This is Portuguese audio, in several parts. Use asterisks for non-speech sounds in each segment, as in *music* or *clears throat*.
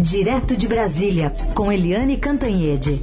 Direto de Brasília, com Eliane Cantanhede.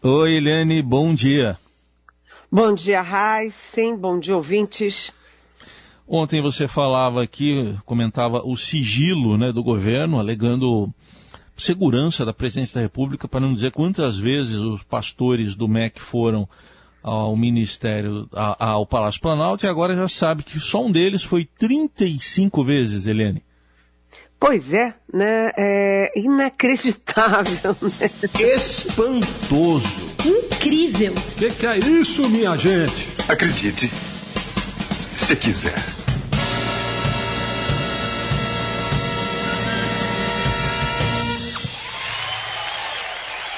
Oi, Eliane, bom dia. Bom dia, Sim, bom dia, ouvintes. Ontem você falava aqui, comentava o sigilo né, do governo, alegando segurança da presidência da República, para não dizer quantas vezes os pastores do MEC foram ao Ministério, ao Palácio Planalto, e agora já sabe que só um deles foi 35 vezes, Helene. Pois é, né? É inacreditável, *laughs* né? Espantoso. Incrível. O que, que é isso, minha gente? Acredite, se quiser.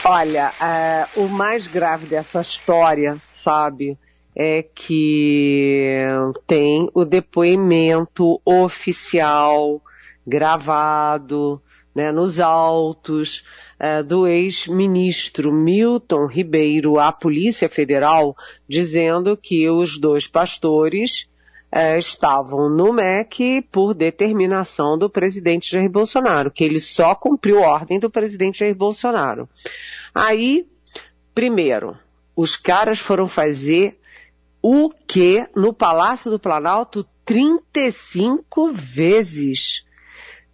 Olha, uh, o mais grave dessa história sabe? É que tem o depoimento oficial gravado né, nos autos é, do ex-ministro Milton Ribeiro à Polícia Federal, dizendo que os dois pastores é, estavam no MEC por determinação do presidente Jair Bolsonaro, que ele só cumpriu ordem do presidente Jair Bolsonaro. Aí, primeiro, os caras foram fazer o que no Palácio do Planalto 35 vezes.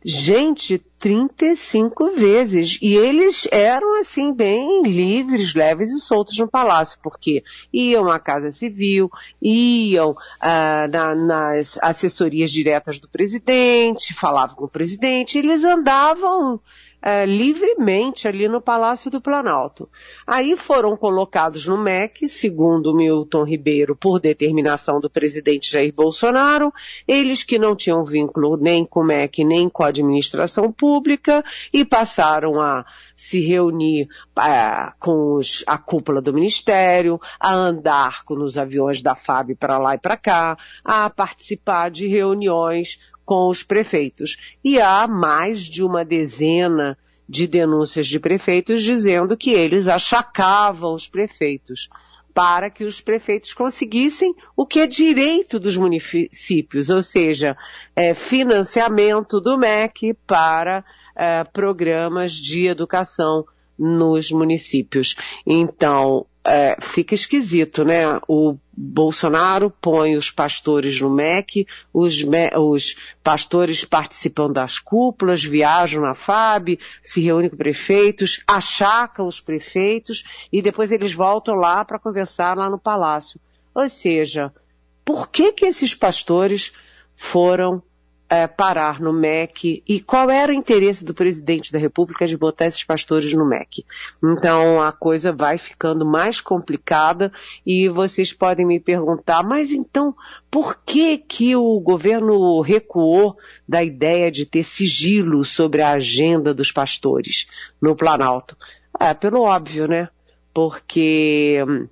Gente, 35 vezes. E eles eram, assim, bem livres, leves e soltos no palácio, porque iam à Casa Civil, iam ah, na, nas assessorias diretas do presidente, falavam com o presidente, eles andavam é, livremente ali no Palácio do Planalto. Aí foram colocados no MEC, segundo Milton Ribeiro, por determinação do presidente Jair Bolsonaro, eles que não tinham vínculo nem com o MEC nem com a administração pública e passaram a se reunir é, com os, a cúpula do Ministério, a andar com os aviões da FAB para lá e para cá, a participar de reuniões com os prefeitos. E há mais de uma dezena de denúncias de prefeitos dizendo que eles achacavam os prefeitos para que os prefeitos conseguissem o que é direito dos municípios, ou seja, é, financiamento do MEC para é, programas de educação nos municípios. Então, é, fica esquisito, né? O Bolsonaro põe os pastores no MEC, os, os, pastores participam das cúpulas, viajam na FAB, se reúnem com prefeitos, achacam os prefeitos e depois eles voltam lá para conversar lá no palácio. Ou seja, por que que esses pastores foram é, parar no MEC e qual era o interesse do presidente da República de botar esses pastores no MEC. Então a coisa vai ficando mais complicada e vocês podem me perguntar, mas então por que que o governo recuou da ideia de ter sigilo sobre a agenda dos pastores no Planalto? É, pelo óbvio, né? Porque hum,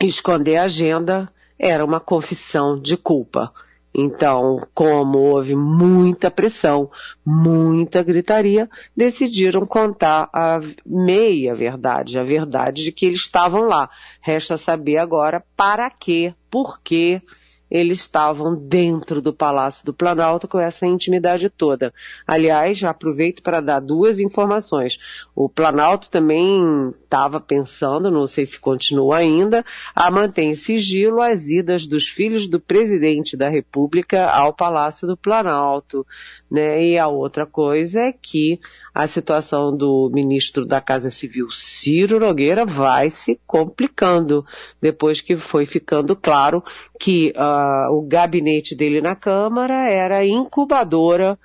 esconder a agenda era uma confissão de culpa. Então, como houve muita pressão, muita gritaria, decidiram contar a meia verdade, a verdade de que eles estavam lá. Resta saber agora para quê, por quê eles estavam dentro do Palácio do Planalto com essa intimidade toda. Aliás, já aproveito para dar duas informações. O Planalto também estava pensando, não sei se continua ainda, a manter em sigilo as idas dos filhos do presidente da República ao Palácio do Planalto. Né? E a outra coisa é que a situação do ministro da Casa Civil, Ciro Nogueira, vai se complicando depois que foi ficando claro que uh, o gabinete dele na Câmara era incubadora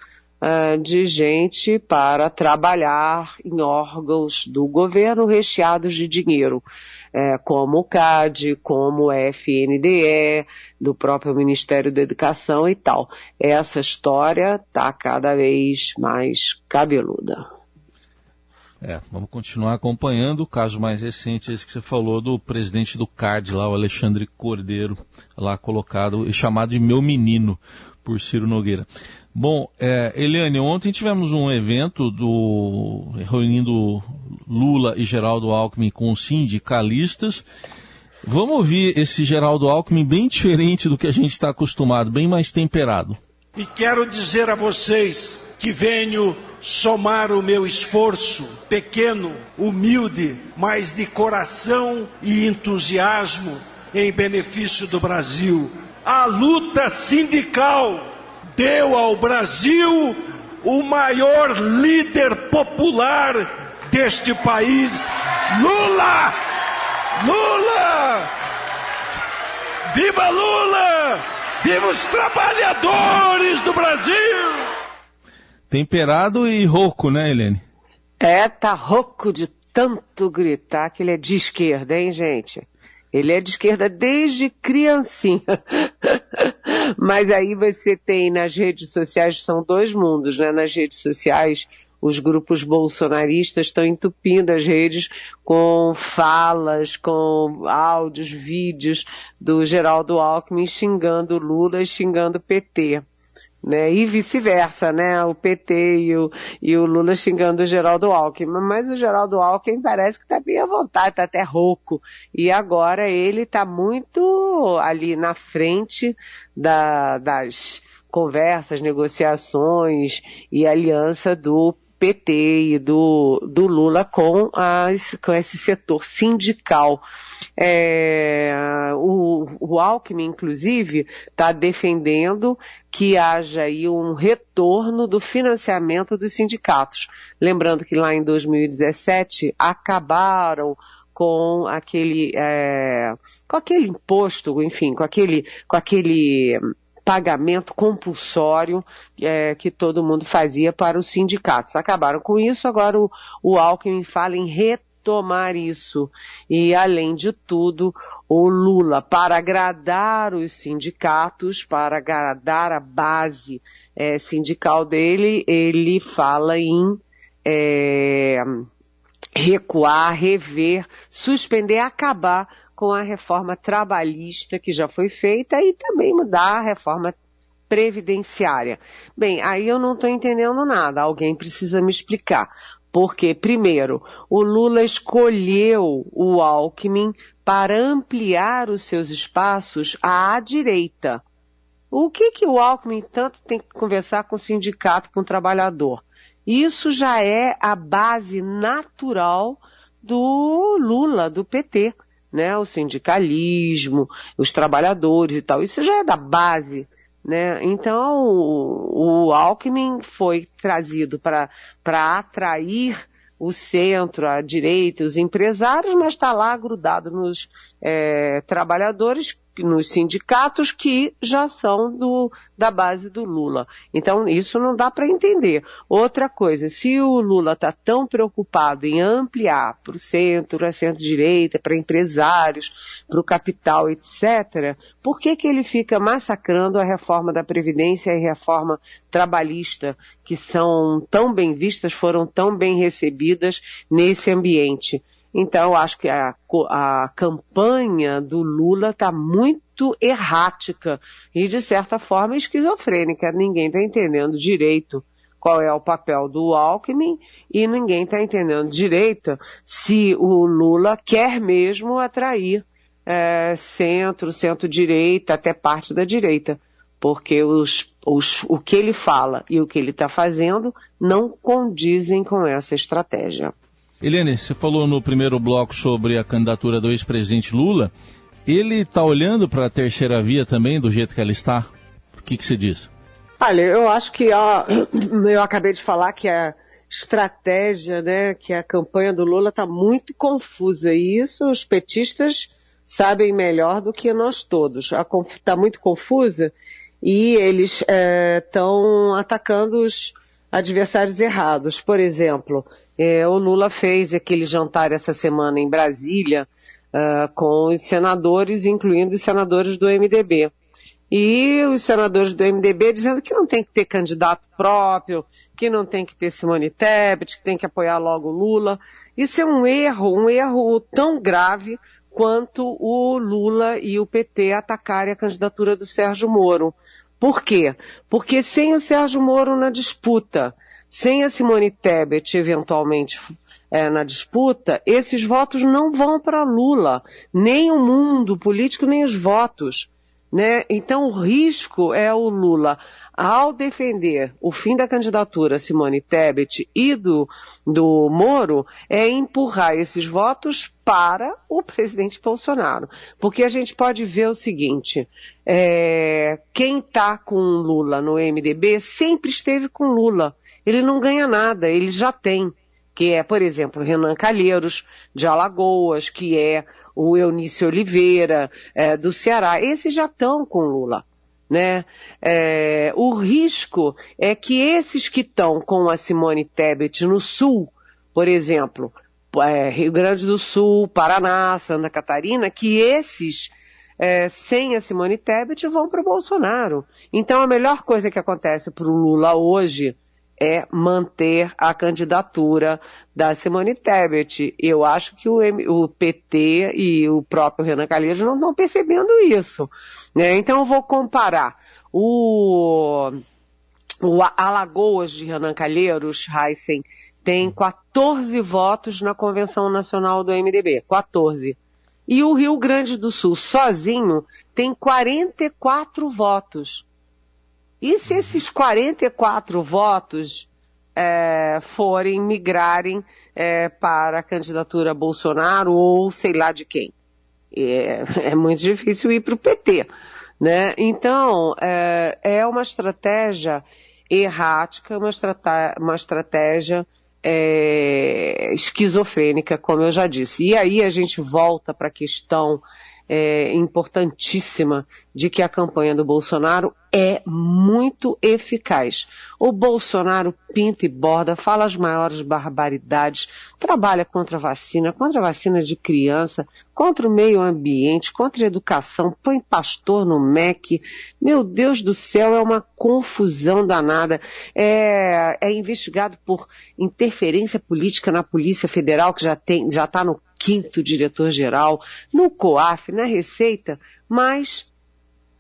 uh, de gente para trabalhar em órgãos do governo recheados de dinheiro, uh, como o CAD, como o FNDE, do próprio Ministério da Educação e tal. Essa história está cada vez mais cabeluda. É, vamos continuar acompanhando o caso mais recente, esse que você falou do presidente do CAD lá, o Alexandre Cordeiro, lá colocado e chamado de meu menino por Ciro Nogueira. Bom, é, Eliane, ontem tivemos um evento do reunindo Lula e Geraldo Alckmin com sindicalistas Vamos ouvir esse Geraldo Alckmin bem diferente do que a gente está acostumado, bem mais temperado. E quero dizer a vocês que venho somar o meu esforço, pequeno, humilde, mas de coração e entusiasmo em benefício do Brasil. A luta sindical deu ao Brasil o maior líder popular deste país, Lula! Lula! Viva Lula! Viva os trabalhadores do Brasil! Temperado e rouco, né, Helene? É, tá rouco de tanto gritar que ele é de esquerda, hein, gente? Ele é de esquerda desde criancinha. *laughs* Mas aí você tem nas redes sociais, são dois mundos, né? Nas redes sociais, os grupos bolsonaristas estão entupindo as redes com falas, com áudios, vídeos do Geraldo Alckmin xingando Lula e xingando PT né? E vice-versa, né? O PT e o, e o Lula xingando o Geraldo Alckmin. Mas o Geraldo Alckmin parece que está bem à vontade, está até rouco. E agora ele está muito ali na frente da, das conversas, negociações e aliança do PT e do, do Lula com, as, com esse setor sindical. É, o, o Alckmin, inclusive, está defendendo que haja aí um retorno do financiamento dos sindicatos. Lembrando que lá em 2017 acabaram com aquele, é, com aquele imposto, enfim, com aquele, com aquele pagamento compulsório é, que todo mundo fazia para os sindicatos. Acabaram com isso, agora o, o Alckmin fala em retomar isso. E, além de tudo, o Lula, para agradar os sindicatos, para agradar a base é, sindical dele, ele fala em é, recuar, rever, suspender, acabar com a reforma trabalhista que já foi feita e também mudar a reforma previdenciária. Bem, aí eu não estou entendendo nada. Alguém precisa me explicar. Porque, primeiro, o Lula escolheu o Alckmin para ampliar os seus espaços à direita. O que, que o Alckmin tanto tem que conversar com o sindicato, com o trabalhador? Isso já é a base natural do Lula, do PT né? O sindicalismo, os trabalhadores e tal. Isso já é da base, né? Então, o, o Alckmin foi trazido para atrair o centro, a direita, os empresários, mas está lá grudado nos é, trabalhadores nos sindicatos que já são do, da base do Lula. Então, isso não dá para entender. Outra coisa, se o Lula está tão preocupado em ampliar para o centro, a centro-direita, para empresários, para o capital, etc., por que, que ele fica massacrando a reforma da Previdência e a reforma trabalhista, que são tão bem vistas, foram tão bem recebidas nesse ambiente? Então, acho que a, a campanha do Lula está muito errática e, de certa forma, esquizofrênica. Ninguém está entendendo direito qual é o papel do Alckmin e ninguém está entendendo direito se o Lula quer mesmo atrair é, centro, centro-direita, até parte da direita. Porque os, os, o que ele fala e o que ele está fazendo não condizem com essa estratégia. Helene, você falou no primeiro bloco sobre a candidatura do ex-presidente Lula. Ele está olhando para a terceira via também, do jeito que ela está? O que, que você diz? Olha, eu acho que ó, *clears throat* eu acabei de falar que a estratégia, né, que a campanha do Lula está muito confusa e isso os petistas sabem melhor do que nós todos. Está muito confusa e eles estão é, atacando os adversários errados. Por exemplo, é, o Lula fez aquele jantar essa semana em Brasília uh, com os senadores, incluindo os senadores do MDB. E os senadores do MDB dizendo que não tem que ter candidato próprio, que não tem que ter Simone Tebet, que tem que apoiar logo o Lula. Isso é um erro, um erro tão grave quanto o Lula e o PT atacarem a candidatura do Sérgio Moro. Por quê? Porque sem o Sérgio Moro na disputa, sem a Simone Tebet eventualmente é, na disputa, esses votos não vão para Lula, nem o mundo político, nem os votos. Né? Então o risco é o Lula, ao defender o fim da candidatura Simone Tebet e do, do Moro, é empurrar esses votos para o presidente Bolsonaro. Porque a gente pode ver o seguinte, é, quem está com Lula no MDB sempre esteve com Lula. Ele não ganha nada, ele já tem. Que é, por exemplo, Renan Calheiros, de Alagoas, que é o Eunício Oliveira, é, do Ceará, esses já estão com Lula. Né? É, o risco é que esses que estão com a Simone Tebet no Sul, por exemplo, é, Rio Grande do Sul, Paraná, Santa Catarina, que esses é, sem a Simone Tebet vão para o Bolsonaro. Então a melhor coisa que acontece para o Lula hoje é manter a candidatura da Simone Tebet. Eu acho que o, M, o PT e o próprio Renan Calheiros não estão percebendo isso. Né? Então eu vou comparar o, o Alagoas de Renan Calheiros, Heisen, tem 14 votos na Convenção Nacional do MDB. 14. E o Rio Grande do Sul, sozinho, tem 44 votos. E se esses 44 votos é, forem migrarem é, para a candidatura Bolsonaro ou sei lá de quem? É, *laughs* é muito difícil ir para o PT. Né? Então, é, é uma estratégia errática, uma, uma estratégia é, esquizofrênica, como eu já disse. E aí a gente volta para a questão é, importantíssima de que a campanha do Bolsonaro é muito eficaz. O Bolsonaro pinta e borda, fala as maiores barbaridades, trabalha contra a vacina, contra a vacina de criança, contra o meio ambiente, contra a educação, põe pastor no MEC. Meu Deus do céu, é uma confusão danada. É, é investigado por interferência política na Polícia Federal, que já tem, já está no quinto diretor-geral, no COAF, na Receita, mas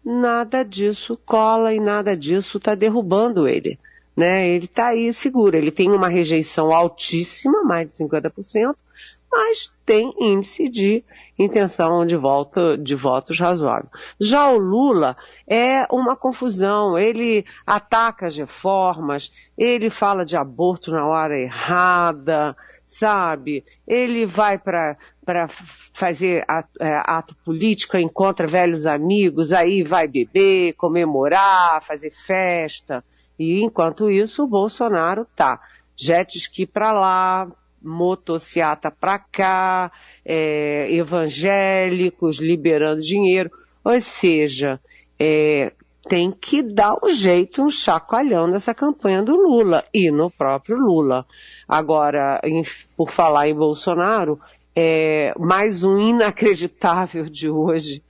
nada disso cola e nada disso está derrubando ele. Né? Ele está aí seguro, ele tem uma rejeição altíssima, mais de 50%, mas tem índice de intenção de voto, de votos razoável. Já o Lula é uma confusão, ele ataca as reformas, ele fala de aborto na hora errada, sabe? Ele vai para fazer ato, é, ato político, encontra velhos amigos, aí vai beber, comemorar, fazer festa. E enquanto isso, o Bolsonaro tá jet ski para lá, motociata para cá, é, evangélicos liberando dinheiro. Ou seja, é, tem que dar um jeito, um chacoalhão nessa campanha do Lula e no próprio Lula. Agora, em, por falar em Bolsonaro, é, mais um inacreditável de hoje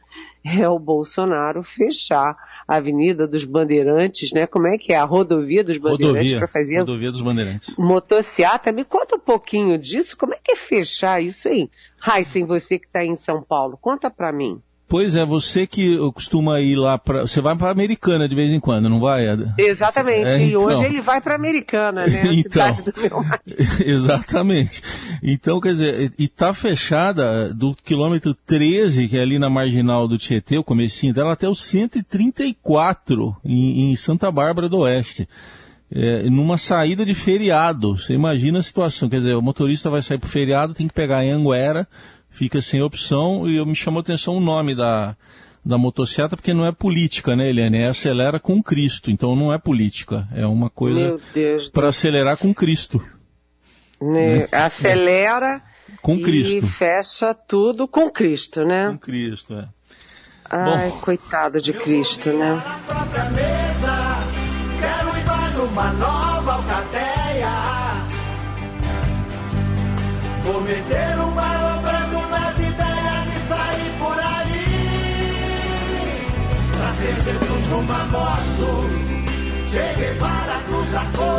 é o Bolsonaro fechar a Avenida dos Bandeirantes, né? Como é que é? A rodovia dos Bandeirantes para fazer. Rodovia dos Bandeirantes. Motociata. Me conta um pouquinho disso. Como é que é fechar isso aí? Raíssen, você que está em São Paulo, conta para mim. Pois é, você que costuma ir lá para. Você vai para Americana de vez em quando, não vai? Exatamente. É, então... E hoje ele vai para Americana, né? A *laughs* então... cidade do meu *laughs* Exatamente. Então, quer dizer, e tá fechada do quilômetro 13, que é ali na marginal do Tietê, o comecinho dela, até o 134 em, em Santa Bárbara do Oeste. É, numa saída de feriado. Você imagina a situação, quer dizer, o motorista vai sair para o feriado, tem que pegar em Anguera fica sem opção e eu me chamou a atenção o nome da, da motocicleta porque não é política, né, Eliane? É acelera com Cristo, então não é política, é uma coisa para acelerar com Cristo. Né? né? Acelera com Cristo. e fecha tudo com Cristo, né? Com Cristo, é. Ai, Bom, coitado de Cristo, né? Quero ir numa nova alcateia. Vou meter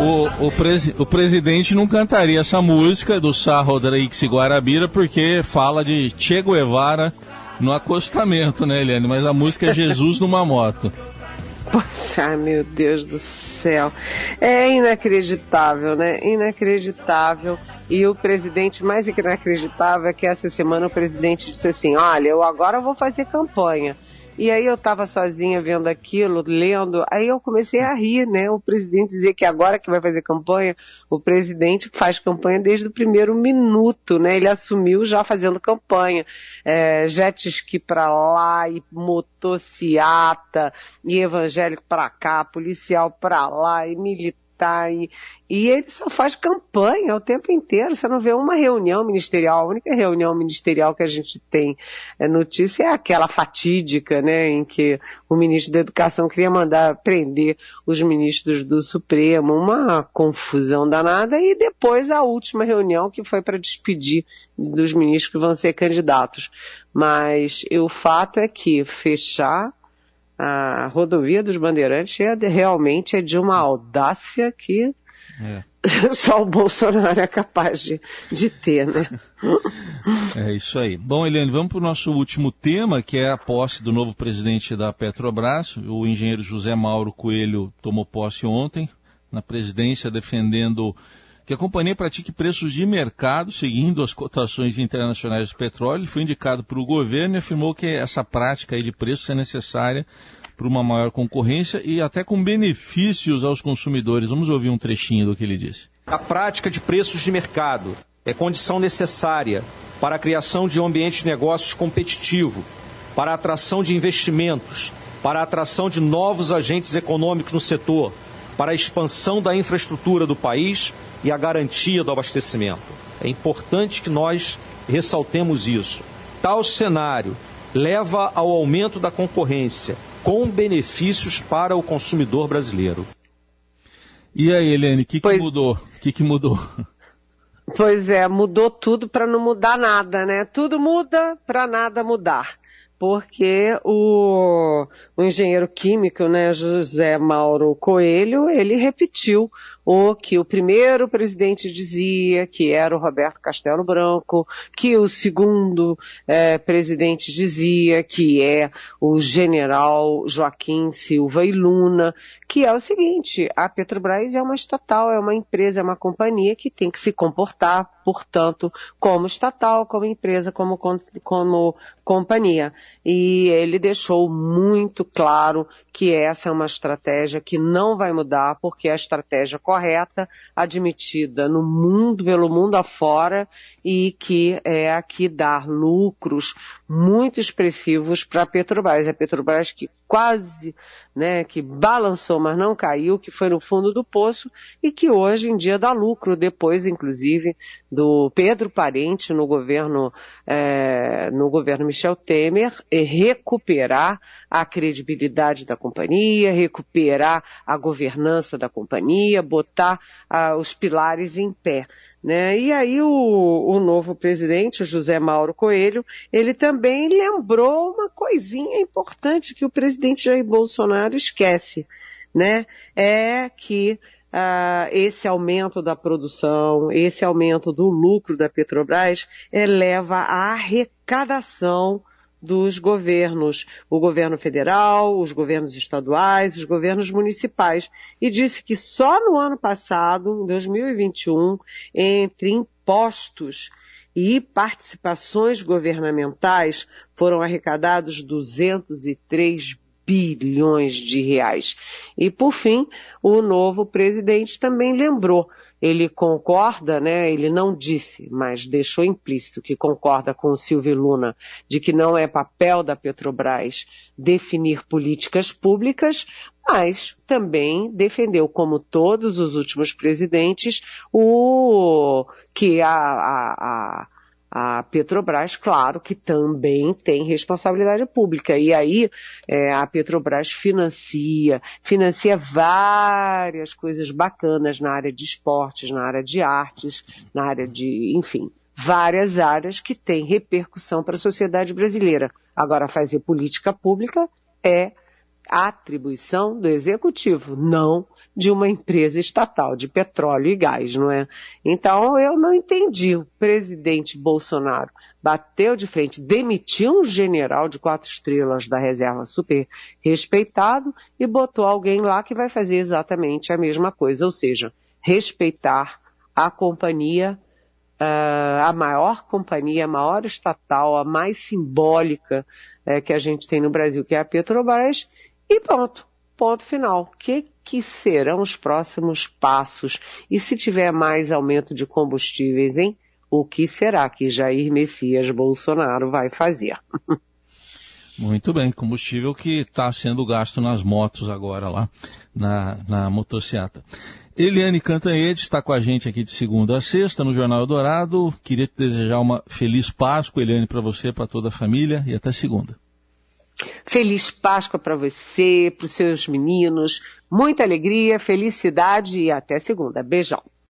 O, o, presi o presidente não cantaria essa música do Sá Rodrigues e Guarabira porque fala de Che Guevara no acostamento, né, Eliane? Mas a música é Jesus numa moto. *laughs* Poxa, meu Deus do céu. É inacreditável, né? Inacreditável. E o presidente mais inacreditável é que essa semana o presidente disse assim: Olha, eu agora vou fazer campanha. E aí eu estava sozinha vendo aquilo, lendo, aí eu comecei a rir, né? O presidente dizia que agora que vai fazer campanha, o presidente faz campanha desde o primeiro minuto, né? Ele assumiu já fazendo campanha. É, jet ski para lá, e motociata, e evangélico para cá, policial para lá, e militar Tá e, e ele só faz campanha o tempo inteiro. Você não vê uma reunião ministerial. A única reunião ministerial que a gente tem é, notícia é aquela fatídica, né, em que o ministro da Educação queria mandar prender os ministros do Supremo. Uma confusão danada. E depois a última reunião que foi para despedir dos ministros que vão ser candidatos. Mas o fato é que fechar a rodovia dos Bandeirantes é de, realmente é de uma audácia que é. *laughs* só o Bolsonaro é capaz de, de ter, né? *laughs* É isso aí. Bom, Eliane, vamos para o nosso último tema, que é a posse do novo presidente da Petrobras. O engenheiro José Mauro Coelho tomou posse ontem na presidência, defendendo que a companhia pratique preços de mercado, seguindo as cotações internacionais do petróleo. Foi indicado para o governo e afirmou que essa prática de preços é necessária para uma maior concorrência e até com benefícios aos consumidores. Vamos ouvir um trechinho do que ele disse. A prática de preços de mercado é condição necessária para a criação de um ambiente de negócios competitivo, para a atração de investimentos, para a atração de novos agentes econômicos no setor, para a expansão da infraestrutura do país e a garantia do abastecimento. É importante que nós ressaltemos isso. Tal cenário leva ao aumento da concorrência, com benefícios para o consumidor brasileiro. E aí, Helene, o que, que mudou? O que, que mudou? *laughs* Pois é, mudou tudo para não mudar nada, né? Tudo muda para nada mudar porque o, o, engenheiro químico, né, José Mauro Coelho, ele repetiu o que o primeiro presidente dizia, que era o Roberto Castelo Branco, que o segundo é, presidente dizia, que é o general Joaquim Silva e Luna, que é o seguinte, a Petrobras é uma estatal, é uma empresa, é uma companhia que tem que se comportar, portanto, como estatal, como empresa, como, como companhia. E ele deixou muito claro que essa é uma estratégia que não vai mudar, porque a estratégia correta, admitida no mundo, pelo mundo afora, e que é a que dá lucros muito expressivos para a Petrobras. A Petrobras que quase, né, que balançou, mas não caiu, que foi no fundo do poço e que hoje em dia dá lucro, depois, inclusive, do Pedro Parente no governo, é, no governo Michel Temer, recuperar a credibilidade da companhia, recuperar a governança da companhia, botar ah, os pilares em pé. Né? E aí o, o novo presidente, o José Mauro Coelho, ele também lembrou uma coisinha importante que o presidente Jair Bolsonaro esquece, né? É que Uh, esse aumento da produção, esse aumento do lucro da Petrobras eleva a arrecadação dos governos, o governo federal, os governos estaduais, os governos municipais, e disse que só no ano passado, em 2021, entre impostos e participações governamentais, foram arrecadados 203 bilhões de reais. E por fim, o novo presidente também lembrou ele concorda, né? Ele não disse, mas deixou implícito que concorda com o Silvio Luna de que não é papel da Petrobras definir políticas públicas, mas também defendeu, como todos os últimos presidentes, o que a, a, a a Petrobras, claro que também tem responsabilidade pública. E aí é, a Petrobras financia, financia várias coisas bacanas na área de esportes, na área de artes, na área de, enfim, várias áreas que têm repercussão para a sociedade brasileira. Agora, fazer política pública é atribuição do executivo, não de uma empresa estatal de petróleo e gás, não é? Então eu não entendi. O presidente Bolsonaro bateu de frente, demitiu um general de quatro estrelas da reserva super respeitado e botou alguém lá que vai fazer exatamente a mesma coisa, ou seja, respeitar a companhia, uh, a maior companhia, a maior estatal, a mais simbólica uh, que a gente tem no Brasil, que é a Petrobras, e pronto ponto final. O que, que serão os próximos passos? E se tiver mais aumento de combustíveis, hein? O que será que Jair Messias Bolsonaro vai fazer? *laughs* Muito bem, combustível que está sendo gasto nas motos agora lá, na, na motocicleta. Eliane Cantanhede está com a gente aqui de segunda a sexta no Jornal Dourado. Queria te desejar uma feliz Páscoa, Eliane, para você, para toda a família e até segunda. Feliz Páscoa para você, para os seus meninos. Muita alegria, felicidade e até segunda. Beijão.